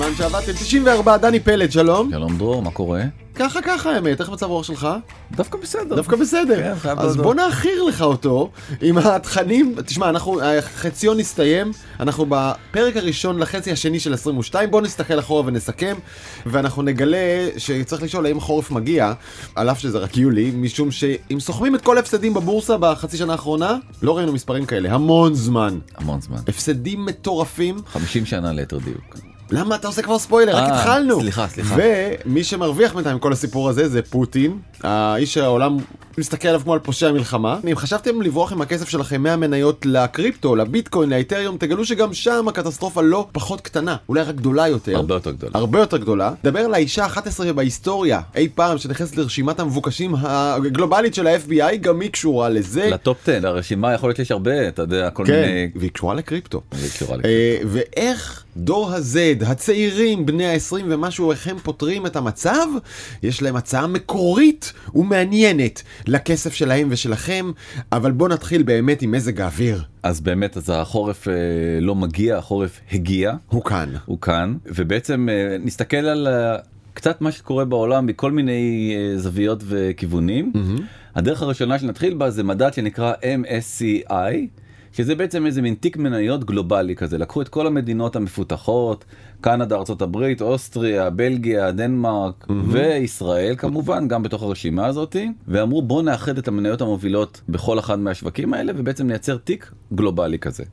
הזמן שעבדתם. 94 דני פלד שלום. שלום דרור, מה קורה? ככה ככה האמת. איך מצב רוח שלך? דווקא בסדר. דווקא בסדר. כן, חייב אז. בוא נאחיר לך אותו עם התכנים. תשמע אנחנו החציון הסתיים. אנחנו בפרק הראשון לחצי השני של 22 בוא נסתכל אחורה ונסכם ואנחנו נגלה שצריך לשאול האם החורף מגיע על אף שזה רק יולי משום שאם סוכמים את כל ההפסדים בבורסה בחצי שנה האחרונה לא ראינו מספרים כאלה. המון זמן. המון זמן. הפסדים מטורפים. 50 שנה ליתר דיוק. למה אתה עושה כבר ספוילר? רק אה, התחלנו. סליחה, סליחה. ומי שמרוויח בינתיים מכל הסיפור הזה זה פוטין, האיש שהעולם מסתכל עליו כמו על פושע מלחמה. אם חשבתם לברוח עם הכסף שלכם מהמניות לקריפטו, לביטקוין, לאתריום, תגלו שגם שם הקטסטרופה לא פחות קטנה, אולי רק גדולה יותר. הרבה יותר גדול. הרבה יותר גדולה. דבר על האישה ה-11 בהיסטוריה אי פעם שנכנסת לרשימת המבוקשים הגלובלית של ה-FBI, גם היא קשורה לזה. לטופ 10, לרשימה יכול להיות שיש הרבה, אתה יודע, כל כן, מיני... והיא קשורה לקריפטו. והיא קשורה לקריפטו. אה, ואיך דור ה-Z, הצעירים בני ה-20 ומשהו, איך הם פותרים את המצב? יש להם הצעה מקורית ומעניינת לכסף שלהם ושלכם, אבל בואו נתחיל באמת עם מזג האוויר. אז באמת, אז החורף אה, לא מגיע, החורף הגיע, הוא כאן. הוא כאן, ובעצם אה, נסתכל על אה, קצת מה שקורה בעולם מכל מיני אה, זוויות וכיוונים. הדרך הראשונה שנתחיל בה זה מדד שנקרא MSCI. שזה בעצם איזה מין תיק מניות גלובלי כזה לקחו את כל המדינות המפותחות קנדה הברית אוסטריה בלגיה דנמרק וישראל כמובן גם בתוך הרשימה הזאתי ואמרו בוא נאחד את המניות המובילות בכל אחד מהשווקים האלה ובעצם נייצר תיק גלובלי כזה.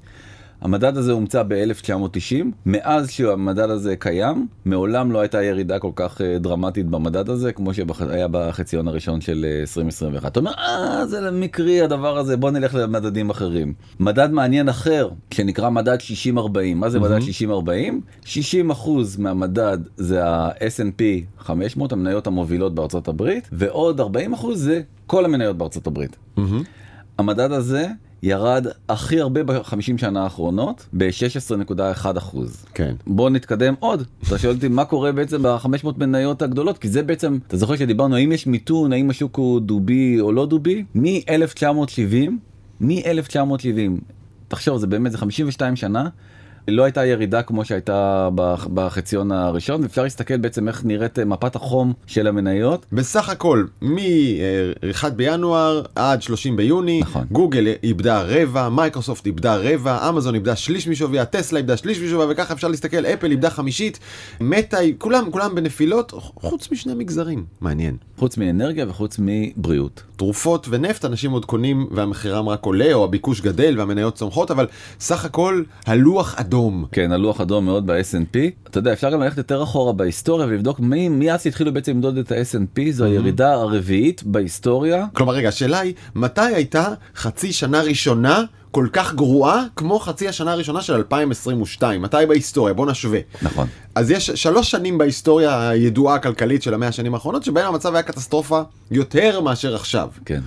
המדד הזה הומצא ב-1990, מאז שהמדד הזה קיים, מעולם לא הייתה ירידה כל כך אה, דרמטית במדד הזה, כמו שהיה בחציון הראשון של אה, 2021. אתה אומר, אה, זה מקרי הדבר הזה, בוא נלך למדדים אחרים. מדד מעניין אחר, שנקרא מדד 60-40. מה זה מדד 60-40? 60 אחוז מהמדד זה ה-S&P 500, המניות המובילות בארצות הברית, ועוד 40 אחוז זה כל המניות בארצות הברית. המדד הזה ירד הכי הרבה בחמישים שנה האחרונות ב-16.1 אחוז. כן. בוא נתקדם עוד. אתה שואל אותי מה קורה בעצם ב-500 מניות הגדולות כי זה בעצם אתה זוכר שדיברנו האם יש מיתון האם השוק הוא דובי או לא דובי מ-1970 מ-1970 תחשוב זה באמת זה 52 שנה. לא הייתה ירידה כמו שהייתה בח- בחציון הראשון ואפשר להסתכל בעצם איך נראית אה, מפת החום של המניות בסך הכל, מ-1 בינואר עד 30 ביוני, נכון. גוגל איבדה רבע, מייקרוסופט איבדה רבע, אמזון איבדה שליש משוויה, טסלה איבדה שליש משוויה, וככה אפשר להסתכל, אפל איבדה חמישית, מטא, כולם, כולם בנפילות, חוץ משני מגזרים, מעניין. חוץ מאנרגיה וחוץ מבריאות. תרופות ונפט אנשים עוד קונים והמחירם רק עולה או הביקוש גדל והמניות צומחות אבל סך הכל הלוח אדום. כן, הלוח אדום מאוד ב-S&P. אתה יודע, אפשר גם ללכת יותר אחורה בהיסטוריה ולבדוק מי, מי אז התחילו בעצם למדוד את ה-S&P, זו הירידה הרביעית בהיסטוריה. כלומר רגע השאלה היא מתי הייתה חצי שנה ראשונה כל כך גרועה כמו חצי השנה הראשונה של 2022 מתי בהיסטוריה בוא נשווה. נכון. אז יש שלוש שנים בהיסטוריה הידועה הכלכלית של המאה השנים האחרונות שבהם המצב היה קטסטרופה יותר מאשר עכשיו. כן,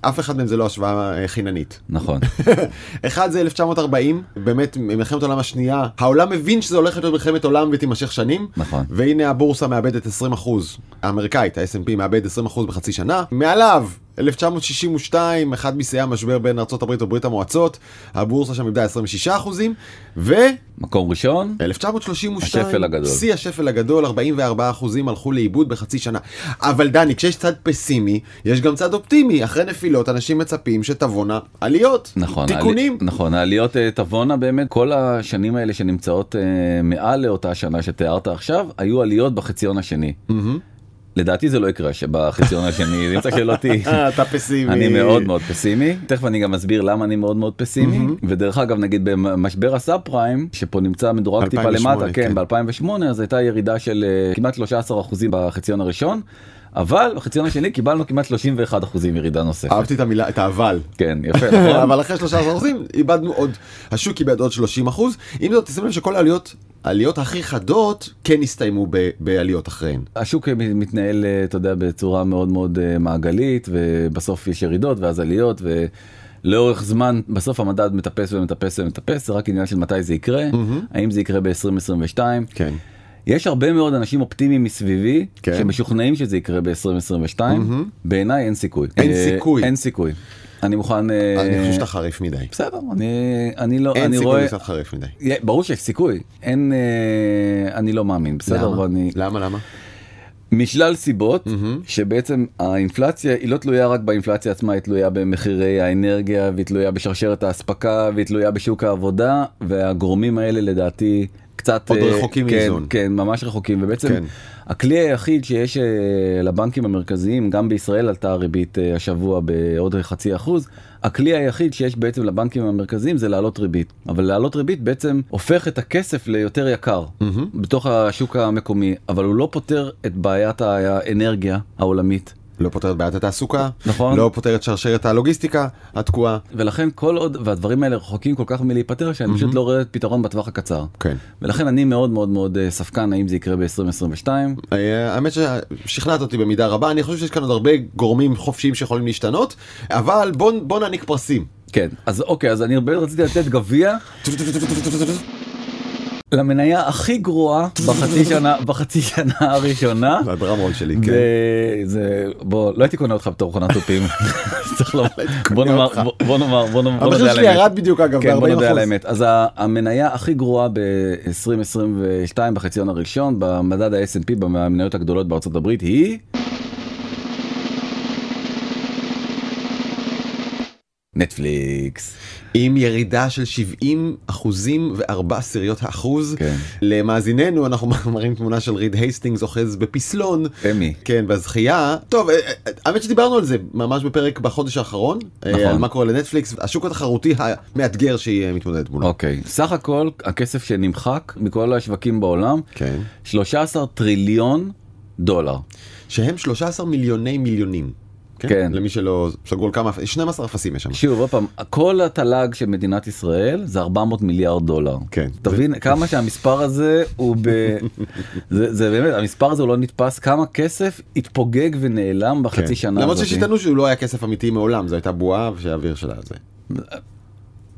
אף אחד מהם זה לא השוואה אה, חיננית. נכון. אחד זה 1940 באמת מלחמת העולם השנייה העולם מבין שזה הולך להיות מלחמת עולם ותימשך שנים נכון. והנה הבורסה מאבדת 20 האמריקאית ה-S&P מאבד 20 בחצי שנה מעליו 1962 אחד משיאי המשבר בין הברית וברית המועצות הבורסה שם איבדה 26 ו-1932 מקום ראשון, השפל הגדול. שיא השפל הגדול 44 הלכו לאיבוד בחצי שנה אבל דני כשיש צד פסימי יש גם צד אופטימי אחרי נפילות אנשים מצפים שתבואנה עליות נכון. תיקונים העלי- נכון, העליות אה, תבואנה באמת, כל השנים האלה שנמצאות אה, מעל לאותה שנה שתיארת עכשיו, היו עליות בחציון השני. לדעתי זה לא יקרה שבחציון השני, רוצה שלא תהיי. אתה פסימי. אני מאוד מאוד פסימי תכף אני גם אסביר למה אני מאוד מאוד פסימי ודרך אגב נגיד במשבר הסאב פריים שפה נמצא מדורג טיפה 2008, למטה כן כן. ב2008 אז הייתה ירידה של אה, כמעט 13 אחוזים בחציון הראשון אבל בחציון השני קיבלנו כמעט 31 אחוזים ירידה נוספת אהבתי את המילה את האבל. כן יפה נכון אבל אחרי 13 אחוזים איבדנו עוד השוק איבד עוד 30 אחוז עם זאת תשימו לב שכל העליות העליות הכי חדות כן הסתיימו ב- בעליות אחריהן. השוק מתנהל אה, אתה יודע בצורה מאוד מאוד אה, מעגלית ובסוף יש ירידות ואז עליות ו... לאורך זמן בסוף המדד מטפס ומטפס ומטפס זה רק עניין של מתי זה יקרה האם זה יקרה ב-2022 כן. יש הרבה מאוד אנשים אופטימיים מסביבי כן. שמשוכנעים שזה יקרה ב-2022 בעיניי אין סיכוי אין אה, סיכוי. אין סיכוי אני מוכן... אה, אני חושב שאתה חריף מדי. בסדר, אני, אני לא, אין אני סיכוי רואה... קצת חריף מדי. ברור שיש סיכוי, אין, אה, אני לא מאמין, בסדר, למה? ואני... למה? למה? משלל סיבות שבעצם האינפלציה היא לא תלויה רק באינפלציה עצמה היא תלויה במחירי האנרגיה והיא תלויה בשרשרת האספקה והיא תלויה בשוק העבודה והגורמים האלה לדעתי קצת עוד אה, רחוקים כן, מאיזון. כן ממש רחוקים ובעצם כן. הכלי היחיד שיש אה, לבנקים המרכזיים גם בישראל עלתה הריבית אה, השבוע בעוד חצי אחוז הכלי היחיד שיש בעצם לבנקים המרכזיים זה להעלות ריבית אבל להעלות ריבית בעצם הופך את הכסף ליותר יקר בתוך השוק המקומי אבל הוא לא פותר את בעיית האנרגיה העולמית לא פותר את בעיית התעסוקה, נכון. לא פותר את שרשרת הלוגיסטיקה התקועה. ולכן כל עוד והדברים האלה רחוקים כל כך מלהיפטר שאני פשוט לא רואה פתרון בטווח הקצר כן. ולכן אני מאוד מאוד מאוד אה, ספקן האם זה יקרה ב-2022 אה, האמת ששכנעת אותי במידה רבה, אני חושב שיש כאן עוד הרבה גורמים חופשיים שיכולים להשתנות, אבל בוא, בוא נעניק פרסים. כן אז אוקיי אז אני באמת רציתי לתת גביע למניה הכי גרועה בחצי שנה בחצי שנה הראשונה. זה הדרם רול שלי, כן. זה, בוא לא הייתי קונה אותך בתור מכונת תופים. לומר, בוא נאמר. בוא- נאמר בוא נאמר המחיר שלי. ירד בדיוק אגב, כן, בוא נודה על ב-40%. האמת. אז המניה הכי גרועה ב-2022 בחציון הראשון במדד ה-S&P במניות הגדולות בארצות הברית היא נטפליקס. עם ירידה של 70 אחוזים וארבע עשיריות האחוז. כן. למאזיננו אנחנו מראים תמונה של ריד הייסטינגס אוחז בפסלון. אמי. כן, בזכייה. טוב, אה, אה, האמת שדיברנו על זה ממש בפרק בחודש האחרון. אה, נכון. על מה קורה לנטפליקס, השוק התחרותי המאתגר שהיא מתמודדת מולו. אוקיי סך הכל הכסף שנמחק מכל השווקים בעולם כן. 13 טריליון דולר. שהם 13 מיליוני מיליונים. כן. למי שלא סגרו כמה, 12 אפסים יש שם. שוב עוד פעם כל התל"ג של מדינת ישראל זה 400 מיליארד דולר. כן. תבין כמה שהמספר הזה הוא ב... זה, זה באמת המספר הזה הוא לא נתפס כמה כסף התפוגג ונעלם בחצי כן. שנה למרות. ששיטענו שהוא לא היה כסף אמיתי מעולם, זו הייתה בועה שהאוויר שלה זה.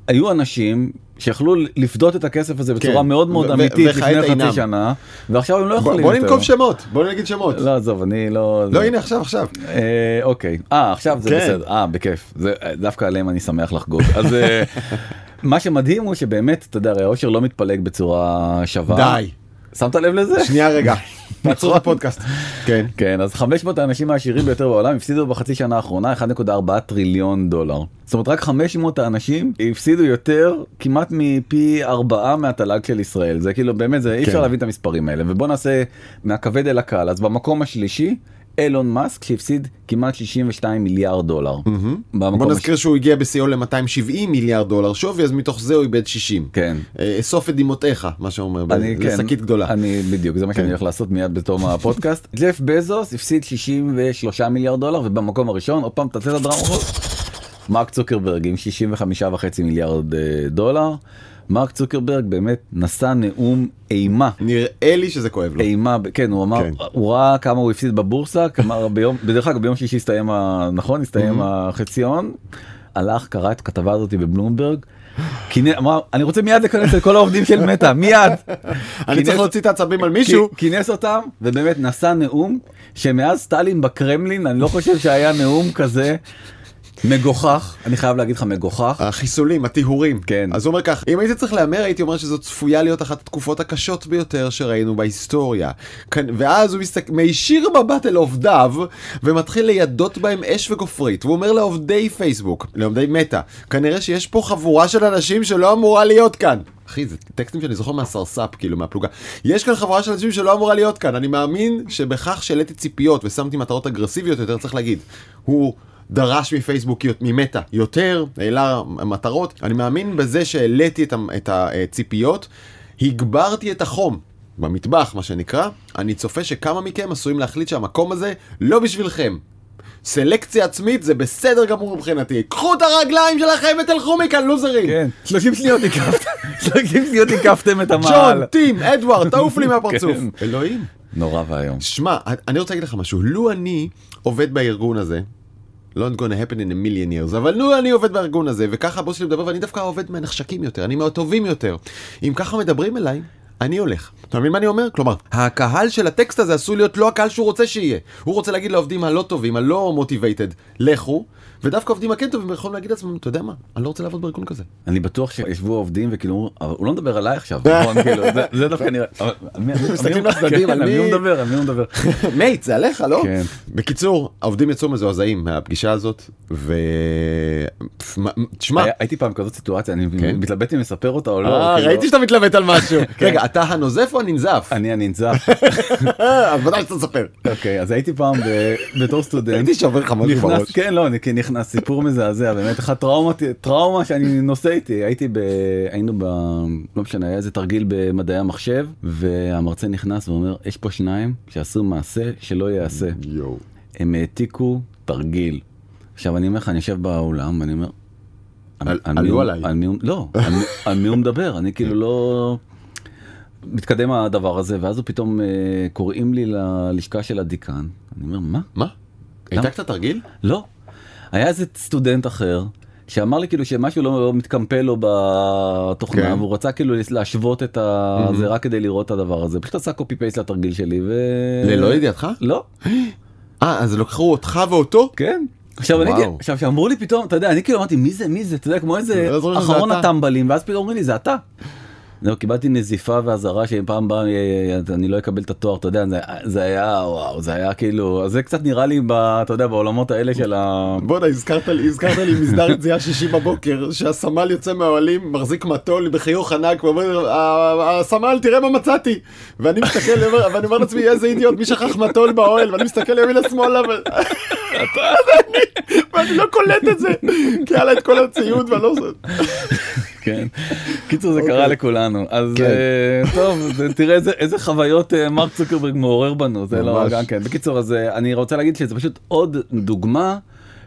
היו אנשים שיכלו לפדות את הכסף הזה בצורה כן. מאוד מאוד אמיתית לפני אינם. חצי שנה ועכשיו הם לא בוא יכולים בוא יותר. ננקוב שמות, בוא נגיד שמות. לא עזוב אני לא... לא הנה עכשיו עכשיו. אה, אוקיי אה עכשיו זה כן. בסדר אה בכיף זה דווקא עליהם אני שמח לחגוג אז אה, מה שמדהים הוא שבאמת אתה יודע הרי העושר לא מתפלג בצורה שווה די. שמת לב לזה שנייה רגע. נעצור את הפודקאסט. כן. כן אז 500 האנשים העשירים ביותר בעולם הפסידו בחצי שנה האחרונה 1.4 טריליון דולר זאת אומרת רק 500 האנשים הפסידו יותר כמעט מפי ארבעה מהתל"ג של ישראל זה כאילו באמת זה אי אפשר כן. להבין את המספרים האלה ובוא נעשה מהכבד אל הקל אז במקום השלישי. אילון מאסק שהפסיד כמעט 62 מיליארד דולר. במקום בוא הש- נזכיר שהוא הגיע בשיאו ל-270 מיליארד דולר שווי, אז מתוך זה הוא איבד 60. כן. אה, אסוף את דמעותיך, מה שאומר, ב- אני כן, לשקית גדולה. אני בדיוק זה מה שאני כן. הולך לעשות מיד בתום הפודקאסט. ג'ף בזוס הפסיד 63 מיליארד דולר ובמקום הראשון עוד פעם תעשה את הדרמה. מרק צוקרברג עם 65 וחצי מיליארד אה, דולר. מרק צוקרברג באמת נשא נאום אימה. נראה לי שזה כואב לו. אימה כן הוא אמר כן. הוא ראה כמה הוא הפסיד בבורסה כלומר ביום בדרך אגב ביום שישי הסתיים ה- נכון הסתיים החציון. הלך קרא את הכתבה הזאת בבלומברג. כינס- אמר אני רוצה מיד לכנס את כל העובדים של מטא מיד. אני צריך להוציא את העצבים על מישהו. כינס אותם ובאמת נשא נאום שמאז סטלין בקרמלין אני לא חושב שהיה נאום כזה מגוחך אני חייב להגיד לך מגוחך. החיסולים, הטיהורים. כן. אז הוא אומר כך, אם הייתי צריך להמר הייתי אומר שזאת צפויה להיות אחת התקופות הקשות ביותר שראינו בהיסטוריה. כאן- ואז הוא מסתכל, מישיר מבט אל עובדיו ומתחיל לידות בהם אש וגופרית. והוא אומר לעובדי פייסבוק, לעובדי מטא, כנראה שיש פה חבורה של אנשים שלא אמורה להיות כאן. אחי, זה טקסטים שאני זוכר מהסרסאפ, כאילו, מהפלוגה. יש כאן חבורה של אנשים שלא אמורה להיות כאן. אני מאמין שבכך שהעליתי ציפיות ושמתי מטרות אגרסיביות יותר, צריך להגיד, הוא דרש מפייסבוק, ממטא, יותר, העלה מטרות. אני מאמין בזה שהעליתי את, הציפיות, הגברתי את החום. במטבח, מה שנקרא, אני צופה שכמה מכם עשויים להחליט שהמקום הזה לא בשבילכם. סלקציה עצמית זה בסדר גמור מבחינתי. קחו את הרגליים שלכם ותלכו מכאן, לוזרים! כן 30 שניות הקפתם 30 שניות הקפתם את ג'ון, המעל. טים, אדוארד, תעוף לי מהפרצוף. כן. אלוהים. נורא ואיום. שמע, אני רוצה להגיד לך משהו, לו אני עובד בארגון הזה, לא gonna happen in a million years, אבל נו אני עובד בארגון הזה, וככה הבוס שלי מדבר, ואני דווקא עובד מהנחשקים יותר, אני מהטובים יותר. אם ככה מדברים אליי, אני הולך. אתה מבין מה אני אומר? כלומר, הקהל של הטקסט הזה עשוי להיות לא הקהל שהוא רוצה שיהיה. הוא רוצה להגיד לעובדים הלא טובים, הלא מוטיבייטד, לכו, ודווקא העובדים הכן טובים יכולים להגיד לעצמם, אתה יודע מה, אני לא רוצה לעבוד בארגון כזה. אני בטוח שישבו עובדים וכאילו "אבל הוא לא מדבר עליי עכשיו נכון כאילו זה- דווקא נראה. על מי- מסתכלים לצדדים, כן, על הוא מדבר על מי הוא מדבר. מייט, זה עליך, לא? כן. בקיצור, העובדים יצאו מזועזעים מהפגישה הזאת, ו... תשמע, הייתי פעם כזאת סיטואציה אני כן. מתלבט אם לספר אותה או לא. אה, כאילו, ראיתי שאתה מתלבט על משהו. רגע, אתה הנוזף או הננזף? אני הננזף. אז ודאי שאתה תספר. אוקיי אז הייתי פעם בתור סטודנט. הייתי שובר לך משהו בראש. כן לא אני כן נכנס סיפור מזעזע באמת אחת טראומה טראומה שאני נושא איתי הייתי ב... היינו ב... לא משנה היה איזה תרגיל במדעי המחשב והמרצה נכנס ואומר יש פה שניים שעשו מעשה שלא ייעשה יואו. הם העתיקו תרגיל. עכשיו אני אומר לך אני יושב באולם אני אומר. על- על עלו הוא- עליי. על מי לא על על מי הוא מדבר אני כאילו לא. מתקדם הדבר הזה ואז הוא פתאום אה, קוראים לי ללשכה של הדיקן אני אומר מה מה? למה? העתקת תרגיל? לא. היה איזה סטודנט אחר שאמר לי כאילו שמשהו לא לא מתקמפל לו בתוכנה כן. והוא רצה כאילו להשוות את זה רק כדי לראות את הדבר הזה פשוט עשה קופי פייסט לתרגיל שלי ו... ללא ידיעתך? לא. אה, אז לקחו אותך ואותו? כן. עכשיו אני. כאילו- עכשיו שאמרו לי פתאום אתה יודע אני כאילו אמרתי מי זה מי זה אתה יודע כמו איזה לא אחרון. הטמבלים ואז פתאום אומרים לי זה אתה. זהו, קיבלתי נזיפה ואזהרה שפעם באה אה, אני לא אקבל את התואר אתה יודע זה, זה היה וואו זה היה כאילו זה קצת נראה לי ב, אתה יודע בעולמות האלה של ה... בואנה, הזכרת לי, הזכרת לי מסדר יציאה שישי בבוקר, שהסמל יוצא מהאוהלים, מחזיק מטול בחיוך ענק, ואומר, "ה- הסמל, תראה מה מצאתי. ואני מסתכל, ואני אומר לעצמי, איזה אידיוט, מי שכח מטול באוהל, ואני מסתכל ימינה שמאלה, ו- ואני- לא קולט את זה, כי היה לה את כל הציוד, ואני לא... כן. קיצור זה אוקיי. קרה לכולנו אז כן. אה, טוב זה- תראה איזה איזה חוויות אה, מרק צוקרברג מעורר בנו זה לא ממש. גם כן בקיצור אז אה, אני רוצה להגיד שזה פשוט עוד דוגמה.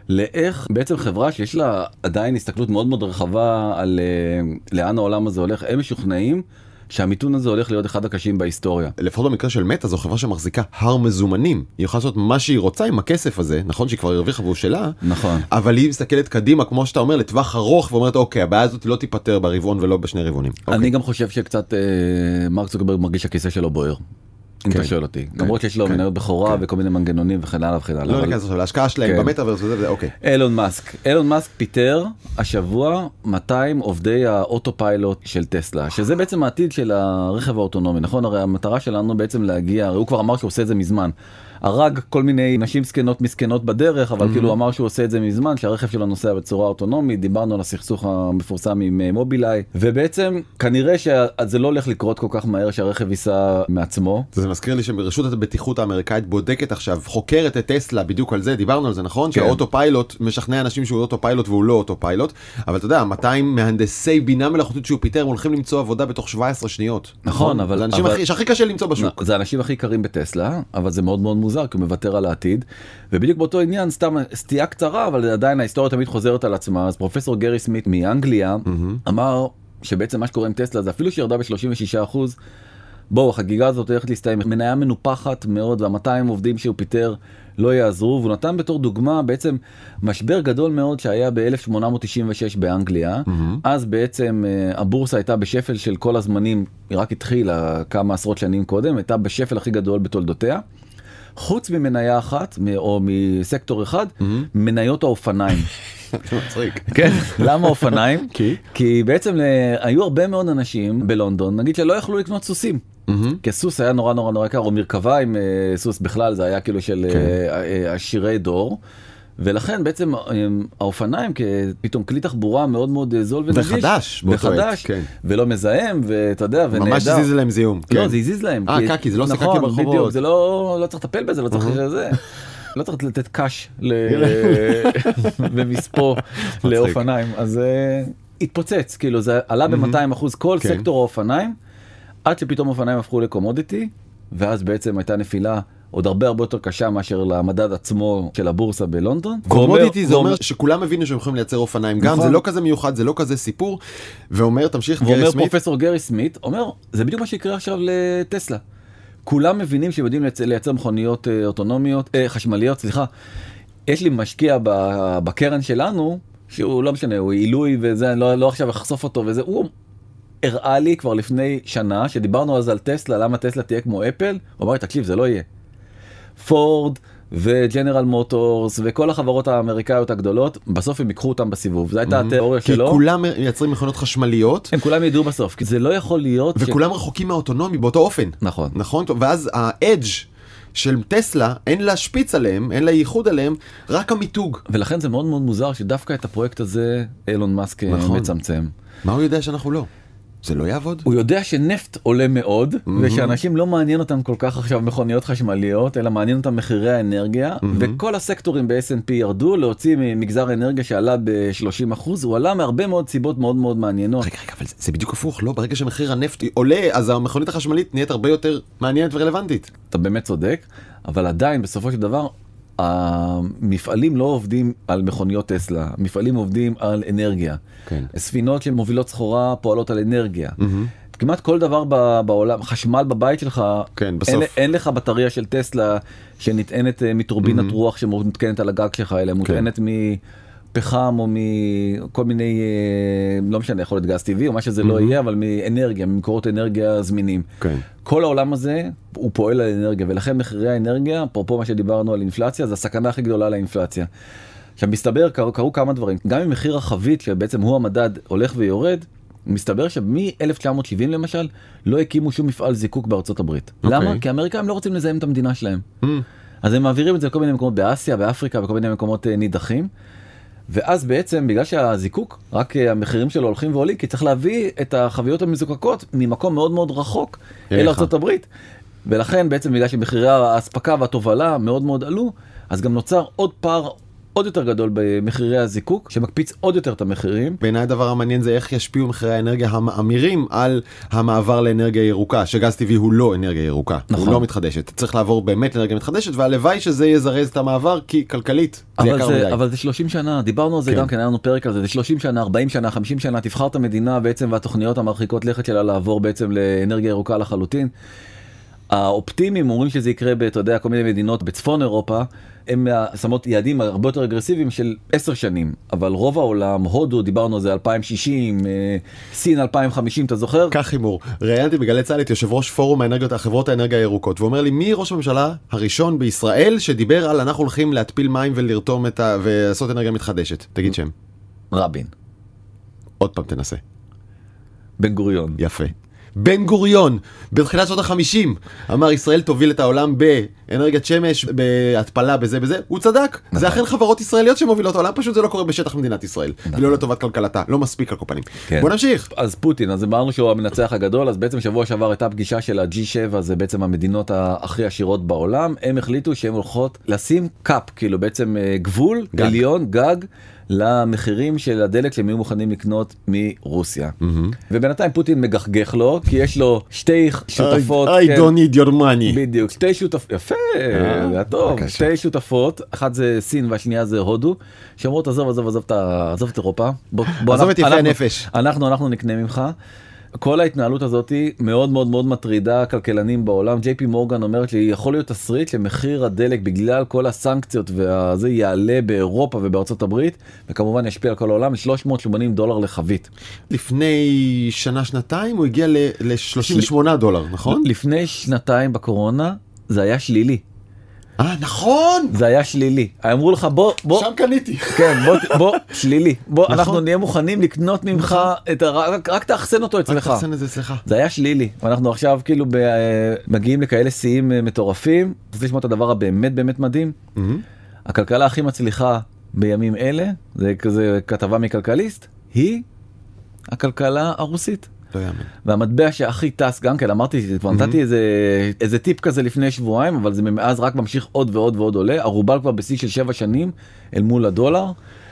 לאיך בעצם חברה שיש לה עדיין הסתכלות מאוד מאוד רחבה על אה, לאן העולם הזה הולך הם משוכנעים שהמיתון הזה הולך להיות אחד הקשים בהיסטוריה. לפחות במקרה של מטא זו חברה שמחזיקה הר מזומנים. היא יכולה לעשות מה שהיא רוצה עם הכסף הזה, נכון שהיא כבר הרוויחה והוא שלה, נכון. אבל היא מסתכלת קדימה, כמו שאתה אומר, לטווח ארוך, ואומרת, אוקיי, הבעיה הזאת לא תיפתר ברבעון ולא בשני רבעונים. אני גם חושב שקצת אה, מרק צוקרברג מרגיש שהכיסא שלו בוער. אם כן. אתה שואל אותי למרות שיש לו כן. מניות בכורה וכל מיני מנגנונים וכן הלאה וכן הלאה. לא ניכנס עכשיו להשקעה שלהם כן. במטאוורס וזה וזה, אוקיי. אילון מאסק אילון מאסק פיטר השבוע 200 עובדי ה autopilot של טסלה שזה בעצם העתיד של הרכב האוטונומי נכון הרי המטרה שלנו בעצם להגיע הרי הוא כבר אמר שהוא עושה את זה מזמן. הרג כל מיני נשים זקנות מסכנות בדרך אבל כאילו הוא אמר שהוא עושה את זה מזמן שהרכב שלו נוסע בצורה אוטונומית דיברנו על הסכסוך המפורסם עם אה, מובילאיי ובעצם כנראה שזה לא הולך לקרות כל כך מהר שהרכב ייסע מעצמו. זה מזכיר לי שרשות הבטיחות האמריקאית בודקת עכשיו, חוקרת את טסלה בדיוק על זה, דיברנו על זה נכון? כן. שה autopilot משכנע אנשים שהוא autopilot והוא לא autopilot, אבל אתה יודע, 200 מהנדסי בינה מלאכותית שהוא פיטר, הולכים למצוא עבודה בתוך 17 שניות. נכון, אבל- זה האנשים אבל- הכי- שהכי קשה למצוא בשוק. זה האנשים הכי יקרים בטסלה אבל זה מאוד מאוד מוזר כי הוא מוותר על העתיד. ובדיוק באותו עניין סתם סטייה קצרה אבל עדיין ההיסטוריה תמיד חוזרת על עצמה. אז פרופסור גרי סמית מאנגליה אמר שבעצם מה שקורה עם טסלה זה אפילו שירדה ב-36. אחוז. בואו החגיגה הזאת הולכת להסתיים. מניה מנופחת מאוד וה-200 עובדים שהוא פיטר לא יעזרו והוא נתן בתור דוגמה בעצם משבר גדול מאוד שהיה ב-1896 באנגליה. אז בעצם אה, הבורסה הייתה בשפל של כל הזמנים היא רק התחילה כמה עשרות שנים קודם הייתה בשפל הכי גדול בתולדותיה. חוץ ממניה אחת או מסקטור אחד מניות האופניים. מצחיק. כן למה אופניים כי? כי בעצם ל- היו הרבה מאוד אנשים בלונדון נגיד שלא יכלו לקנות סוסים. כי סוס היה נורא נורא נורא יקר או מרכבה עם אה, סוס בכלל זה היה כאילו של כן. אה, אה, עשירי דור. ולכן בעצם אה, האופניים כפתאום כלי תחבורה מאוד מאוד אה, זול ונגיש. וחדש וחדש כן. ולא מזהם ואתה יודע ונהדר. ממש הזיז להם זיהום. לא כן. זה הזיז להם. אה, כי- קקי, זה לא נכון, ברחובות. בדיוק, זה לא לא צריך לטפל בזה לא צריך זה. לא צריך לתת קאש במספוא לאופניים אז אה, התפוצץ כאילו זה עלה ב-200 אחוז כל כן. סקטור האופניים עד שפתאום אופניים הפכו לקומודיטי ואז בעצם הייתה נפילה עוד הרבה הרבה יותר קשה מאשר למדד עצמו של הבורסה בלונדון. קומודיטי זה ואומר- אומר שכולם הבינו שהם יכולים לייצר אופניים גם נכון. זה לא כזה מיוחד זה לא כזה סיפור ואומר תמשיך גרי ואומר סמית פרופסור גרי סמית אומר זה בדיוק מה שיקרה עכשיו לטסלה. כולם מבינים שהם יודעים לייצר, מכוניות אה, אוטונומיות אה, חשמליות סליחה. יש לי משקיע ב- בקרן שלנו שהוא לא משנה הוא עילוי וזה אני לא, לא עכשיו אחשוף אותו וזה הוא הראה לי כבר לפני שנה שדיברנו אז על טסלה למה טסלה תהיה כמו אפל הוא אמר לי תקשיב זה לא יהיה. פורד וג'נרל מוטורס וכל החברות האמריקאיות הגדולות בסוף הם ייקחו אותם בסיבוב זו הייתה התיאוריה כי שלו. כולם מייצרים מכונות חשמליות, הם כולם ידעו בסוף כי זה לא יכול להיות. ש- וכולם רחוקים מהאוטונומי באותו אופן. נכון. נכון? ואז האדג' של טסלה, אין לה שפיץ עליהם, אין לה ייחוד עליהם, רק המיתוג. ולכן זה מאוד מאוד מוזר שדווקא את הפרויקט הזה אילון מאסק אה, נכון. מצמצם. מה הוא יודע שאנחנו לא? זה לא יעבוד? הוא יודע שנפט עולה מאוד ושאנשים לא מעניין אותם כל כך עכשיו מכוניות חשמליות אלא מעניין אותם מחירי האנרגיה וכל הסקטורים ב-S&P ירדו להוציא ממגזר אנרגיה שעלה ב-30% הוא עלה מהרבה מאוד סיבות מאוד מאוד מעניינות. רגע, רגע, אבל זה, זה בדיוק הפוך, לא? ברגע שמחיר הנפט עולה, אז המכונית החשמלית נהיית הרבה יותר מעניינת ורלוונטית. אתה באמת צודק אבל עדיין בסופו של דבר המפעלים לא עובדים על מכוניות טסלה המפעלים עובדים על אנרגיה. כן. ספינות שמובילות סחורה פועלות על אנרגיה. כמעט כל דבר ב- בעולם חשמל בבית שלך כן, בסוף. אין, אין לך בטריה של טסלה שנטענת אה, מטורבינת רוח שמותקנת על הגג שלך אלא מותקנת מפחם או מכל מיני אה, לא משנה יכול להיות גז טבעי או מה שזה לא יהיה אבל מאנרגיה ממקורות אנרגיה זמינים. כן. כל העולם הזה הוא פועל על אנרגיה ולכן מחירי האנרגיה אפרופו מה שדיברנו על אינפלציה זה הסכנה הכי גדולה לאינפלציה. עכשיו מסתבר קרו, קרו כמה דברים גם אם מחיר החבית שבעצם הוא המדד הולך ויורד. מסתבר שמ-1970 למשל לא הקימו שום מפעל זיקוק בארצות הברית. אוקיי. למה? כי האמריקאים לא רוצים לזהם את המדינה שלהם. אז הם מעבירים את זה לכל מיני מקומות באסיה, באפריקה, וכל מיני מקומות אה, נידחים. ואז בעצם בגלל שהזיקוק רק אה, המחירים שלו הולכים ועולים כי צריך להביא את החביות המזוקקות ממקום מאוד מאוד רחוק אל הברית. ולכן בעצם בגלל שמחירי האספקה והתובלה מאוד מאוד עלו אז גם נוצר עוד פער עוד יותר גדול במחירי הזיקוק שמקפיץ עוד יותר את המחירים. בעיניי הדבר המעניין זה איך ישפיעו מחירי האנרגיה המאמירים על המעבר לאנרגיה ירוקה, שגז טבעי הוא לא אנרגיה ירוקה, נכון. הוא לא מתחדשת. צריך לעבור באמת לאנרגיה מתחדשת, והלוואי שזה יזרז את המעבר, כי כלכלית זה יקר זה, מדי. אבל זה 30 שנה דיברנו על זה כן. גם כן היה לנו פרק על זה זה 30 שנה 40 שנה 50 שנה תבחר את המדינה בעצם והתוכניות המרחיקות לכת שלה לעבור בעצם לאנרגיה ירוקה לחלוטין. האופטימיים אומרים שזה יקרה אתה יודע כל מיני מדינות בצפון אירופה הם שמות יעדים הרבה יותר אגרסיביים של 10 שנים אבל רוב העולם הודו דיברנו על זה 2060 אה, סין 2050 אתה זוכר כך הימור. ראיינתי בגלי צה"ל את יושב ראש פורום האנרגיות, החברות האנרגיה הירוקות, והוא אומר לי מי ראש הממשלה הראשון בישראל שדיבר על אנחנו הולכים להתפיל מים ולרתום את ה... ולעשות אנרגיה מתחדשת. תגיד שם. רבין עוד פעם תנסה. בן גוריון יפה. בן גוריון, בתחילת שנות החמישים, אמר ישראל תוביל את העולם באנרגיית שמש, בהתפלה, בזה בזה, הוא צדק. זה אכן חברות ישראליות שמובילות העולם, פשוט זה לא קורה בשטח מדינת ישראל. ולא לטובת כלכלתה, לא מספיק על כל פנים. כן. בוא נמשיך. אז פוטין אז אמרנו שהוא המנצח הגדול אז בעצם שבוע שעבר הייתה פגישה של ה-G7 זה בעצם המדינות הכי עשירות בעולם הם החליטו שהן הולכות לשים קאפ כאילו בעצם אה, גבול גג. עליון גג למחירים של הדלק שהם היו מוכנים לקנות מרוסיה ובינתיים פוטין מגחגך לו כי יש לו שתי שותפות I כן, don't need your money. בדיוק שתי שותפות יפה זה היה טוב. שתי שותפות אחת זה סין והשנייה זה הודו שאומרות עזוב עזוב עזוב עזוב את אירופה בוא, בוא עזוב אנחנו- את יפי אנחנו- הנפש. אנחנו אנחנו נקנה ממך. כל ההתנהלות הזאת מאוד מאוד מאוד מטרידה כלכלנים בעולם ג'יי פי מורגן אומרת שיכול להיות תסריט שמחיר הדלק בגלל כל הסנקציות וזה יעלה באירופה ובארצות הברית וכמובן ישפיע על כל העולם 380 דולר לחבית. לפני שנה שנתיים הוא הגיע ל-38 דולר, נכון? לפני שנתיים בקורונה זה היה שלילי אה, נכון! זה היה שלילי אמרו לך בוא בוא שם קניתי. כן בוא בוא שלילי בוא נכון. אנחנו נהיה מוכנים לקנות ממך את ה... רק, רק תאחסן אותו רק אצלך. תחסן את זה אצלך. זה היה שלילי ואנחנו עכשיו כאילו ב... אה, מגיעים לכאלה שיאים אה, מטורפים. רוצה לשמוע את הדבר הבאמת באמת מדהים. הכלכלה הכי מצליחה בימים אלה זה כזה כתבה מכלכליסט היא הכלכלה הרוסית. לא יאמן. והמטבע שהכי טס גם כן אמרתי כבר נתתי איזה איזה טיפ כזה לפני שבועיים אבל זה מאז רק ממשיך עוד ועוד ועוד עולה הרובל כבר בשיא של שבע שנים אל מול הדולר.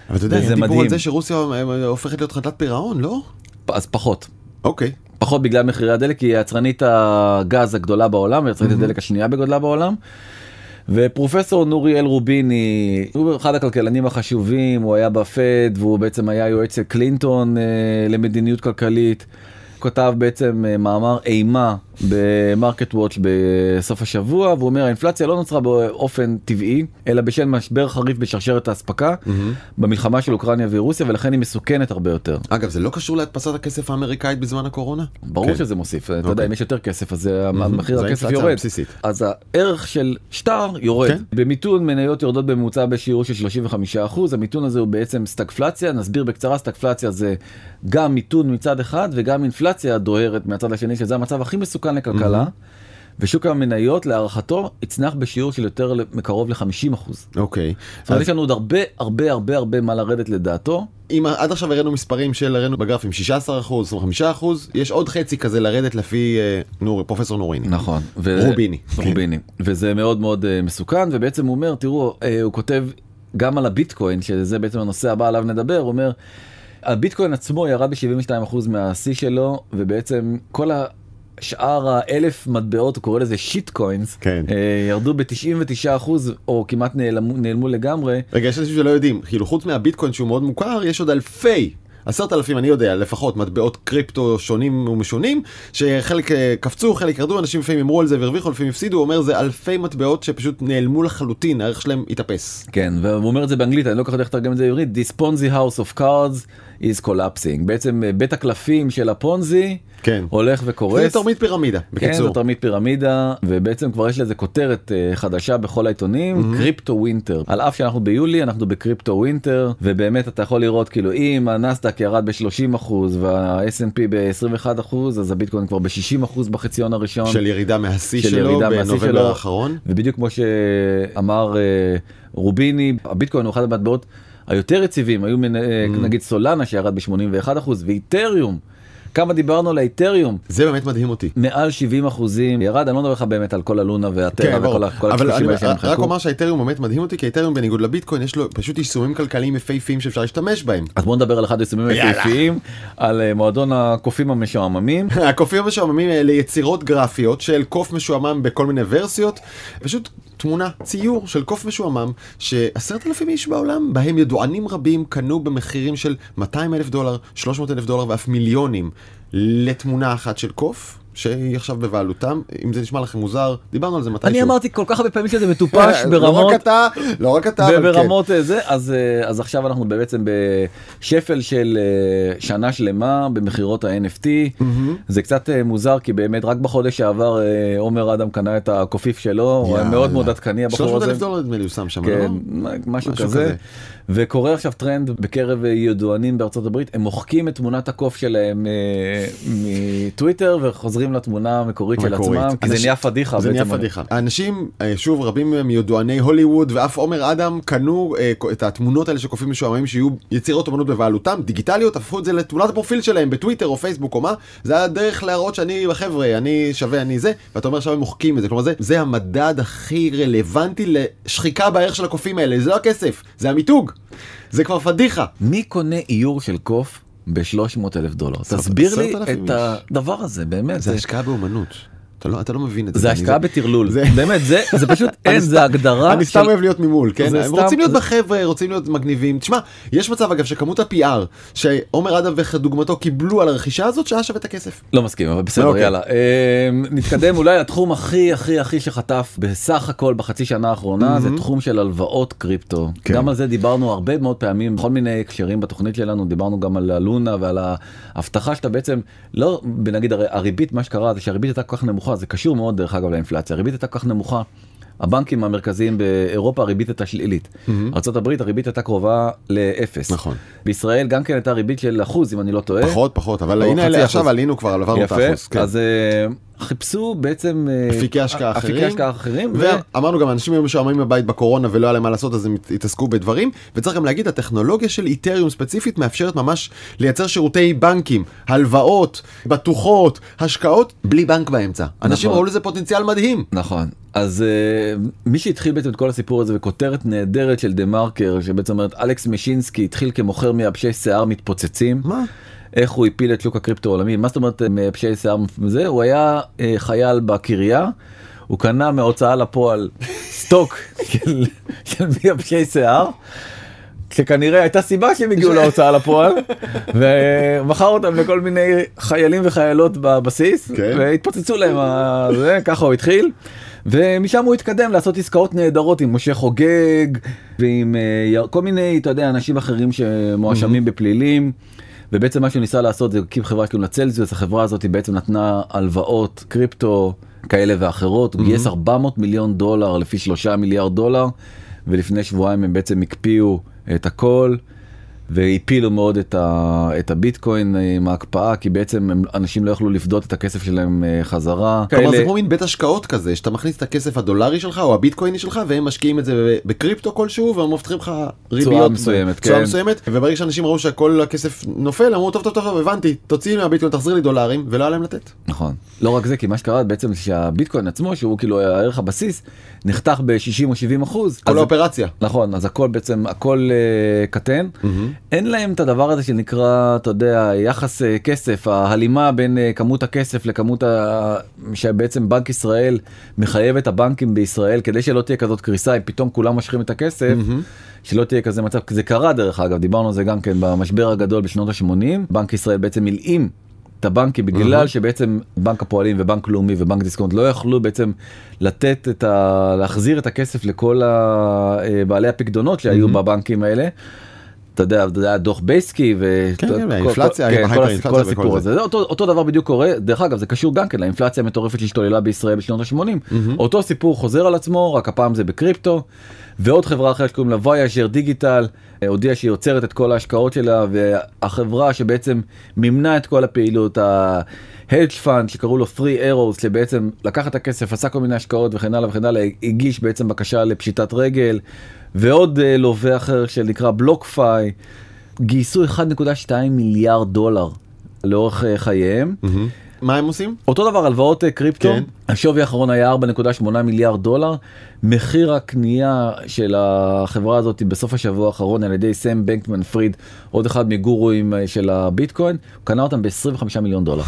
אבל אתה יודע, היה דיבור מדהים. על זה שרוסיה אה, הופכת להיות חדלת פירעון, לא? אז פחות. אוקיי. פחות בגלל מחירי הדלק היא יצרנית הגז הגדולה בעולם ויצרנית הדלק השנייה בגודלה בעולם. ופרופסור נוריאל רוביני הוא אחד הכלכלנים החשובים הוא היה בפד והוא בעצם היה יועץ של קלינטון אה, למדיניות כלכלית. כתב בעצם אה, מאמר אימה במרקט וואץ' בסוף השבוע והוא אומר האינפלציה לא נוצרה באופן טבעי אלא בשל משבר חריף בשרשרת האספקה במלחמה של אוקראינה ורוסיה ולכן היא מסוכנת הרבה יותר. אגב, זה לא קשור להדפסת הכסף האמריקאית בזמן הקורונה? ברור כן. שזה מוסיף אתה יודע אוקיי. אם יש יותר כסף אז זה- מחיר הכסף יורד הבסיסית. אז הערך של שטר יורד כן. במיתון מניות יורדות בממוצע בשיעור של 35% המיתון הזה הוא בעצם סטגפלציה נסביר בקצרה סטגפלציה זה גם מיתון מצד אחד וגם אינפלציה דוהרת מהצד השני שזה המצב הכי מסוכן לכלכלה. ושוק המניות להערכתו יצנח בשיעור של יותר מקרוב ל-50%. זאת אוקיי. אומרת אז יש לנו עוד הרבה הרבה הרבה הרבה מה לרדת לדעתו. אם עד עכשיו הראינו מספרים של הראינו בגרפים 16 אחוז, 25 אחוז, יש עוד חצי כזה לרדת לפי אה, נור, פרופסור נוריני. נכון. ו- רוביני. רוביני. וזה מאוד מאוד אה, מסוכן ובעצם הוא אומר תראו אה, הוא כותב גם על הביטקוין שזה בעצם הנושא הבא עליו נדבר הוא אומר. הביטקוין עצמו ירד ב-72% מהשיא שלו ובעצם כל השאר האלף מטבעות הוא קורא לזה שיט קוינס כן. אה, ירדו ב-99% או כמעט נעלמו, נעלמו לגמרי. רגע, יש אנשים שלא יודעים, כאילו חוץ מהביטקוין שהוא מאוד מוכר, יש עוד אלפי. עשרת אלפים אני יודע לפחות מטבעות קריפטו שונים ומשונים שחלק אה, קפצו חלק ירדו אנשים לפעמים אמרו על זה והרוויחו לפעמים הפסידו הוא אומר זה אלפי מטבעות שפשוט נעלמו לחלוטין הערך שלהם התאפס. כן והוא אומר את זה באנגלית אני לא כל כך יודע איך לתרגם את זה בעברית This Ponzi house of cards is collapsing בעצם אה, בית הקלפים של הפונזי כן. הולך וקורס. זה תרמית פירמידה כן, בקיצור. זו תרמית פירמידה ובעצם כבר יש לזה כותרת אה, חדשה בכל העיתונים crypto winter על אף שאנחנו ביולי אנחנו ב crypto winter ובאמת אתה יכול לראות כאילו אם הנסדק ירד ב-30 אחוז וה-S&P ב-21 אחוז אז הביטקוין כבר ב-60 אחוז בחציון הראשון. של ירידה מהשיא של שלו בנובמבר. האחרון. ובדיוק כמו שאמר אה, רוביני הביטקוין הוא אחד המטבעות היותר יציבים היו מנ- אה, נגיד סולנה שירד ב-81 אחוז ואיתריום כמה דיברנו על האיתריום זה באמת מדהים אותי. מעל 70 אחוזים ירד אני לא מדבר לך באמת על כל הלונה והטרה כן. וכל אבל הקשקושים האלה שהם רק נמחקו. אומר שהאתריום באמת מדהים אותי כי האתריום בניגוד לביטקוין יש לו פשוט יישומים כלכליים יפהפיים שאפשר להשתמש בהם. אז בוא נדבר על אחד היישומים. היפהפיים על אה, מועדון הקופים המשועממים. הקופים המשועממים האלה יצירות גרפיות של קוף משועמם בכל מיני ורסיות פשוט תמונה ציור של קוף משועמם שעשרת אלפים איש בעולם בהם ידוענים רבים קנו במחירים של 200 אלף דולר 300 אלף דולר ואף מיליונים לתמונה אחת של קוף שהיא עכשיו בבעלותם אם זה נשמע לכם מוזר דיברנו על זה מתישהו. אני אמרתי כל כך הרבה פעמים שזה מטופש לא ברמות רק אתה לא רק אתה אבל כן. וברמות אה, זה אז אה, אז עכשיו אנחנו בעצם בשפל של אה, שנה שלמה במכירות ה-NFT זה קצת מוזר כי באמת רק בחודש שעבר עומר אדם קנה את הקופיף שלו הוא היה מאוד מאוד עדכני הבחור 300 הזה. אלף דולר נדמה לי הוא שם שם כן, לא? משהו משהו כזה. כזה. וקורה עכשיו טרנד בקרב ידוענים בארצות הברית הם מוחקים את תמונת הקוף שלהם מטוויטר וחוזרים לתמונה המקורית של. עצמם כי זה אנשים- נהיה פדיחה. זה נהיה. פדיחה. האנשים, אה, שוב, רבים מהם ידועני הוליווד ואף עומר אדם קנו אה, את התמונות האלה של קופים משועממים שיהיו יצירות אומנות בבעלותם, דיגיטליות, הפכו את זה לתמונת הפרופיל שלהם בטוויטר או פייסבוק או מה, זה היה דרך להראות שאני בחבר'ה, אני שווה, אני זה, ואתה אומר עכשיו הם מוחקים את זה, כלומר זה, זה המדד הכי רלוונטי לשחיקה בערך של הקופים האלה, זה לא הכסף, זה המיתוג, זה כבר פדיחה. מי קונה איור של קוף ב-300 אלף דולר? תסביר לי את הדבר הזה באמת. זה- השקעה באומנות. אתה לא, אתה לא מבין את זה. זה השקעה בטרלול זה- באמת זה זה פשוט אין זה הגדרה אני סתם אוהב להיות ממול, כן? הם סתם- רוצים להיות בחבר'ה, רוצים להיות מגניבים. תשמע, יש מצב אגב שכמות ה-PR שעומר אדם וכדוגמתו קיבלו על הרכישה הזאת, שהיה שווה את הכסף. לא מסכים אבל בסדר אוקיי. יאללה אה, נתקדם אולי לתחום הכי הכי הכי שחטף בסך הכל בחצי שנה האחרונה זה תחום של הלוואות קריפטו כן. גם על זה דיברנו הרבה מאוד פעמים בכל מיני הקשרים בתוכנית שלנו דיברנו גם על הלונה ועל ההבטחה שאתה בעצם לא נגיד הרי הריבית מה שקרה זה שהריבית הייתה כל כך נמוכה זה קשור מאוד דרך אגב לאינפלציה הריבית הייתה כל כך נמוכה. הבנקים המרכזיים באירופה הריבית הייתה שלילית. ארה"ב הריבית הייתה קרובה לאפס. נכון. בישראל גם כן הייתה ריבית של אחוז אם אני לא טועה. פחות, פחות, אבל או הנה. עכשיו עלינו כבר, עברנו את האחוז. כן. אז אה, חיפשו בעצם אה, אפיקי השקעה אחרים. אפיקי השקעה אחרים, ו- ואמרנו גם אנשים היו משועממים בבית בקורונה ולא היה להם מה לעשות אז הם הת- התעסקו בדברים וצריך גם להגיד הטכנולוגיה של איתריום ספציפית מאפשרת ממש לייצר שירותי בנקים הלוואות בטוחות השקעות בלי בנק באמצע אנשים נכון. ראו לזה פוטנציאל מדהים. נכון אז אה, מי שהתחיל בעצם את כל הסיפור הזה וכותרת נהדרת של דה מרקר שבעצם אומרת אלכס משינסקי התחיל כמוכר מייבשי שיער מתפוצצים. מה? איך הוא הפיל את שוק הקריפטו העולמי מה זאת אומרת אה, מייבשי שיער זה הוא היה אה, חייל בקריה. הוא קנה מהוצאה לפועל stock של, של מייבשי שיער. שכנראה הייתה סיבה שהם הגיעו להוצאה לפועל ומכר אותם לכל מיני חיילים וחיילות בבסיס כן. והתפוצצו להם ה- זה ככה הוא התחיל. ומשם הוא התקדם לעשות עסקאות נהדרות עם משה חוגג ועם אה, יר- כל מיני אתה יודע אנשים אחרים שמואשמים בפלילים. ובעצם מה שהוא ניסה לעשות זה הקים חברה שקוראים לה צלזיוס החברה הזאת בעצם נתנה הלוואות קריפטו כאלה ואחרות הוא גייס 400 מיליון דולר לפי 3 מיליארד דולר ולפני שבועיים הם בעצם הקפיאו את הכל והפילו מאוד את, ה, את הביטקוין אה, עם ההקפאה כי בעצם הם, אנשים לא יכלו לפדות את הכסף שלהם אה, חזרה. כלומר זה כאלה- כמו מין בית השקעות כזה שאתה מכניס את הכסף הדולרי שלך או הביטקויני שלך והם משקיעים את זה בקריפטו כלשהו והם מבטיחים לך ריביות מסוימת, תשואה כן. מסוימת וברגע שאנשים ראו שכל הכסף נופל אמרו טוב טוב טוב הבנתי תוציא מהביטקוין תחזיר לי דולרים ולא היה להם לתת. נכון. לא רק זה כי מה שקרה בעצם שהביטקוין עצמו שהוא כאילו הערך הבסיס נחתך ב-60 או 70 אחוז. כל האופרציה. נכון אז הכל בעצם הכל אה, קטן אין להם את הדבר הזה שנקרא אתה יודע יחס אה, כסף ההלימה בין אה, כמות הכסף לכמות ה... שבעצם בנק ישראל מחייב את הבנקים בישראל כדי שלא תהיה כזאת קריסה אם פתאום כולם מושכים את הכסף. שלא תהיה כזה מצב כי זה קרה דרך אגב דיברנו על זה גם כן במשבר הגדול בשנות ה-80 בנק ישראל בעצם הלאים את הבנקים בגלל שבעצם בנק הפועלים ובנק לאומי ובנק דיסקונט לא יכלו בעצם לתת את ה... להחזיר את הכסף לכל ה- אה, בעלי הפקדונות שהיו בבנקים האלה. אתה יודע, זה היה דוח בייסקי ו... כן, כן, כן, וכל הסיפור זה. הזה. זה אותו, אותו דבר בדיוק קורה, דרך אגב זה קשור גם כן לאינפלציה המטורפת שהשתוללה בישראל בשנות ה-80. אותו סיפור חוזר על עצמו, רק הפעם זה בקריפטו. ועוד חברה אחרת שקוראים לה וייאז'ר דיגיטל הודיעה שהיא עוצרת את כל ההשקעות שלה והחברה שבעצם מימנה את כל הפעילות ה-hedge fund שקראו לו 3 arrows שבעצם לקח את הכסף עשה כל מיני השקעות וכן הלאה וכן הלאה הגיש בעצם בקשה לפשיטת רגל ועוד אה, לווה אחר שנקרא בלוקפיי גייסו 1.2 מיליארד דולר לאורך אה, חייהם. מה הם עושים? אותו דבר הלוואות אה, קריפטו, כן. השווי האחרון היה 4.8 מיליארד דולר, מחיר הקנייה של החברה הזאת בסוף השבוע האחרון על ידי סם בנקמן פריד, עוד אחד מגורואים אה, של הביטקוין, הוא קנה אותם ב-25 מיליון דולר.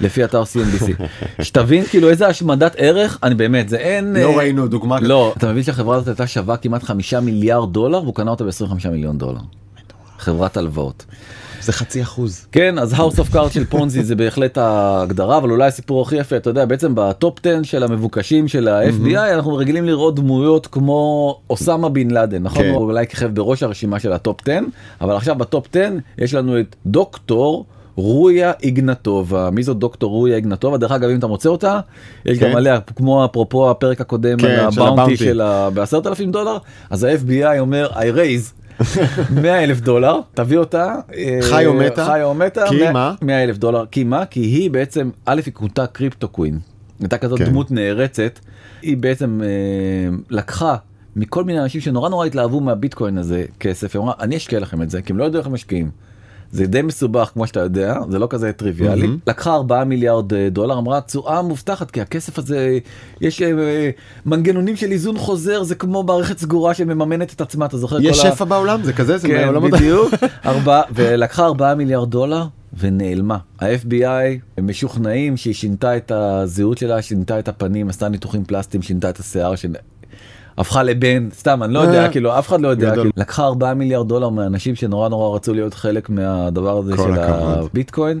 לפי אתר CNBC. שתבין כאילו איזה השמדת ערך, אני באמת, זה אין... לא אה, ראינו דוגמה. לא, אתה מבין שהחברה הזאת הייתה שווה כמעט 5 מיליארד דולר והוא קנה אותה ב-25 מיליון דולר. חברת הלוואות. זה חצי אחוז. כן אז House of Cards של פונזי זה בהחלט ההגדרה אבל אולי הסיפור הכי יפה אתה יודע בעצם ב top 10 של המבוקשים של ה-FBI אנחנו רגילים לראות דמויות כמו אוסמה בן לאדן נכון כן. הוא אולי כיכב בראש הרשימה של ה top 10 אבל עכשיו ב top 10 יש לנו את דוקטור. רוז'ה איגנטובה מי זאת דוקטור רוז'ה איגנטובה דרך אגב אם אתה מוצא אותה יש כן. גם עליה כמו אפרופו הפרק הקודם כן, על ה bounty. של ה- בעשרת אלפים דולר אז ה-FBI אומר I raise 100 אלף דולר תביא אותה אה, חי או מתה? חי או מתה כי 100 מה? 100 אלף דולר כי מה כי היא בעצם א' היא כונתה קריפטו קווין הייתה כזאת כן. דמות נערצת היא בעצם אה, לקחה מכל מיני אנשים שנורא נורא התלהבו מהביטקוין הזה כסף היא אמרה אני אשקיע לכם את זה כי הם לא ידעו איך הם משקיעים. זה די מסובך כמו שאתה יודע זה לא כזה טריוויאלי מהמם. לקחה 4 מיליארד אה, דולר אמרה תשואה מובטחת כי הכסף הזה יש אה, מנגנונים של איזון חוזר זה כמו מערכת סגורה שמממנת את עצמה אתה זוכר יש כל ה- שפע בעולם זה כזה זה כן, בעולמות- בדיוק. ארבע, ולקחה 4 מיליארד דולר ונעלמה. ה-FBI הם משוכנעים שהיא שינתה את הזהות שלה, שינתה את הפנים, עשתה ניתוחים פלסטיים, שינתה את השיער, ש... הפכה לבן, סתם, אני לא יודע, אה, כאילו, אף אחד לא יודע. כאילו, לקחה 4 מיליארד דולר מאנשים שנורא נורא רצו להיות חלק מהדבר הזה של. הביטקוין,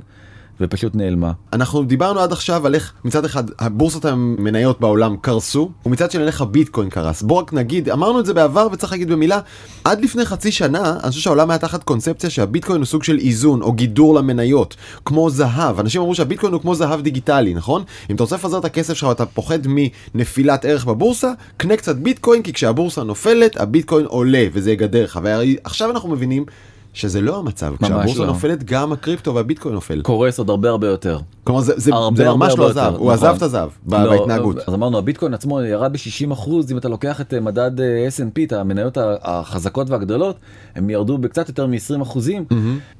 ופשוט נעלמה. אנחנו דיברנו עד עכשיו על איך מצד אחד הבורסות המניות בעולם קרסו ומצד שני איך הביטקוין קרס בוא רק נגיד אמרנו את זה בעבר וצריך להגיד במילה עד לפני חצי שנה אני חושב שהעולם היה תחת קונספציה שהביטקוין הוא סוג של איזון או גידור למניות כמו זהב אנשים אמרו שהביטקוין הוא כמו זהב דיגיטלי נכון אם אתה רוצה לפזר את הכסף שלך ואתה פוחד מנפילת ערך בבורסה קנה קצת ביטקוין כי כשהבורסה נופלת הביטקוין עולה וזה יגדר לך ועכשיו אנחנו מבינים. שזה לא המצב, כשהבורסה לא. נופלת גם הקריפטו והביטקוין נופל. קורס עוד הרבה הרבה יותר. כלומר זה, זה, הרבה, זה הרבה, ממש הרבה לא יותר, הזהב, הוא נכון. עזב את הזהב לא, בהתנהגות. אז אמרנו הביטקוין עצמו ירד ב-60 אחוז אם אתה לוקח את אה, מדד אה, S&P את המניות החזקות והגדולות הם ירדו בקצת יותר מ-20 אחוזים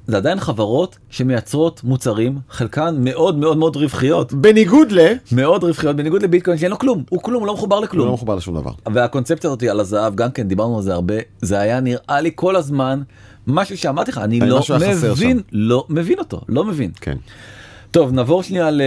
זה עדיין חברות שמייצרות מוצרים חלקן מאוד מאוד מאוד רווחיות בניגוד ל... מאוד רווחיות בניגוד לביטקוין שאין לו כלום הוא כלום הוא לא מחובר הוא לא לכלום מחובר לשום דבר. והקונספציה הזאת על הזהב גם כן דיברנו על זה הרבה זה היה נראה לי כל הזמן משהו שאמרתי לך אני לא מבין. לא מבין אותו לא מבין. כן. טוב נעבור שנייה ל...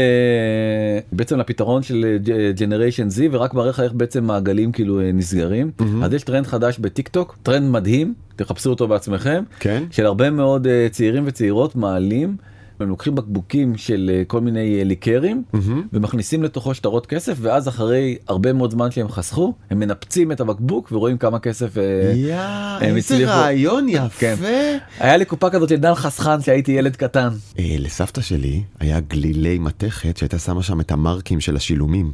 בעצם לפתרון של generation Z ורק מראה לך איך בעצם מעגלים כאילו אה, נסגרים מהמם. אז יש טרנד חדש בטיק טוק טרנד מדהים תחפשו אותו בעצמכם כן. של הרבה מאוד אה, צעירים וצעירות מעלים. הם לוקחים בקבוקים של אה, כל מיני אה, ליקרים מהמם. ומכניסים לתוכו שטרות כסף ואז אחרי הרבה מאוד זמן שהם חסכו הם מנפצים את הבקבוק ורואים כמה כסף אה, יא, הם איזה הצליחו. רעיון כן. יפה. היה לי קופה כזאת של דן חסכן שהייתי ילד קטן. אה, לסבתא שלי היה גלילי מתכת שהייתה שמה שם את המרקים של השילומים.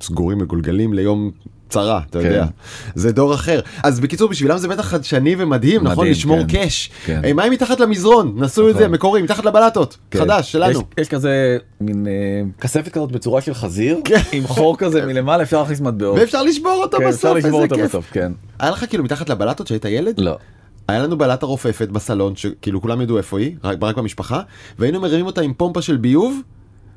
סגורים מגולגלים ליום צרה, אתה כן. יודע. זה דור אחר. אז בקיצור, בשבילם זה בטח חדשני ומדהים, נכון? מדהים, לשמור כן. קאש. כן. אה, מה עם מתחת למזרון? נסו את נכון. זה, מקורי, מתחת לבלטות. כן. חדש, שלנו. יש, יש כזה מין אה, כספת כזאת בצורה של חזיר כן. עם חור כזה מלמעלה אפשר להכניס מטבעות. ואפשר לשבור אותו כן, בסוף, אפשר לשבור אותו כיף. בסוף, כן. היה לך כאילו מתחת לבלטות שהיית ילד? לא. היה לנו בלטה רופפת בסלון, שכאילו כולם ידעו איפה היא, רק, רק במשפחה, והיינו מרימים אותה עם פומפה של ביוב,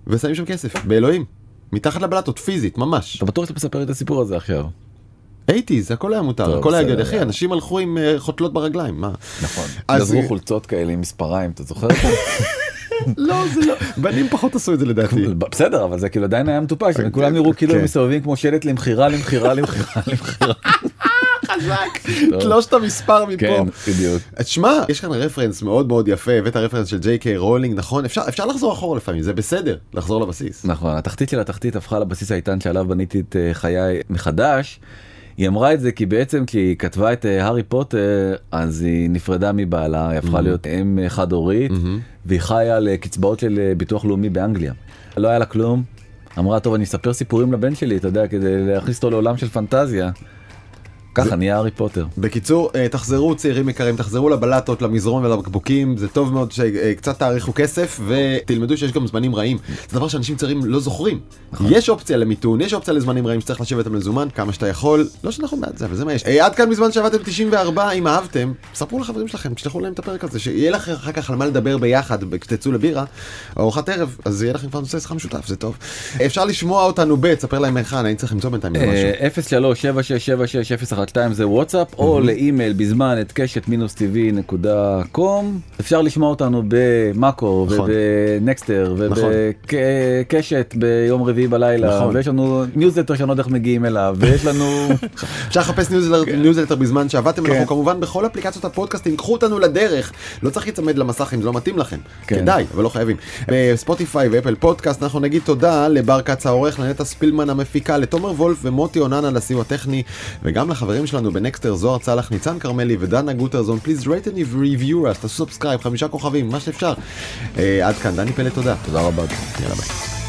ושמים שם כסף, באלוהים. מתחת לבלטות, פיזית, ממש. אתה בטוח שאתה מספר את הסיפור הזה עכשיו. 80's, הכל היה מותר, טוב, הכל היה גדול. אחי. אנשים הלכו עם אה, חותלות ברגליים, מה? נכון. אז- גזרו חולצות כאלה עם מספריים אתה זוכר? את זה? לא, זה לא. בנים פחות עשו את זה לדעתי. בסדר אבל זה כאילו עדיין היה מטופש כולם נראו כאילו כן. מסתובבים כמו שלט למכירה למכירה למכירה למכירה. חזק. תלוש את המספר מפה. כן בדיוק. תשמע, יש כאן רפרנס מאוד מאוד יפה, הבאת רפרנס של ג'יי קיי רולינג, נכון? אפשר אפשר לחזור אחורה לפעמים, זה בסדר, לחזור לבסיס. נכון התחתית של התחתית הפכה לבסיס האיתן שעליו בניתי את אה, חיי מחדש. היא אמרה את זה כי בעצם כשהיא כתבה את אה, הארי פוטר אז היא נפרדה מבעלה היא הפכה להיות אם אה, חד הורית והיא חיה על קצבאות של ביטוח לאומי באנגליה. לא היה לה כלום. אמרה טוב אני אספר סיפורים לבן שלי אתה יודע כדי להכניס אותו לעולם של פנטזיה. ככה נהיה הארי פוטר. בקיצור, אה, תחזרו צעירים יקרים, תחזרו לבלטות, למזרון ולבקבוקים, זה טוב מאוד שקצת אה, תאריכו כסף ותלמדו שיש גם זמנים רעים. זה דבר שאנשים צעירים לא זוכרים. נכון. יש אופציה למיתון, יש אופציה לזמנים רעים שצריך לשבת על מזומן כמה שאתה יכול, לא שאנחנו בעד זה, אבל זה מה יש. אה, עד כאן בזמן שעבדתם 94, אם אהבתם, ספרו לחברים שלכם, תשלחו להם את הפרק הזה, שיהיה לך אחר כך על מה לדבר ביחד, כשתצאו לבירה, ארוחת ערב, אז יהיה לכם כבר נושא שיחה משותף, זה טוב. אפשר לשמוע אותנו ב, תספר להם היכן, אני צריך למצוא בינתיים משהו. 112 זה וואטסאפ, או לאימייל בזמן at קשת מינוס TV נקודה com. אפשר לשמוע אותנו במאקו נכון. ובנקסטר נכון. ובקשת ביום רביעי בלילה, נכון. ויש לנו ניוזלטר שאני לא יודע איך מגיעים אליו, ויש לנו... אפשר לחפש ניוזלטר כן. בזמן שעבדתם, אנחנו כן. כמובן בכל אפליקציות הפודקאסטים, קחו אותנו לדרך. לא צריך להיצמד למסך אם זה לא מתאים לכם, כן. כדאי, אבל לא חייבים. בספוטיפיי ואפל פודקאסט אנחנו נגיד תודה לבר כץ העורך, לנטע ספילמן המפיקה, לתומר וולף ומוטי אוננה לסיוע טכני וגם לחבר שלנו בנקסטר, זוהר צלח, ניצן כרמלי ודנה גוטרזון, please rate and review us, תעשו subscribe, חמישה כוכבים, מה שאפשר. אה, עד כאן, דני פלד, תודה. תודה רבה. יאללה ביי.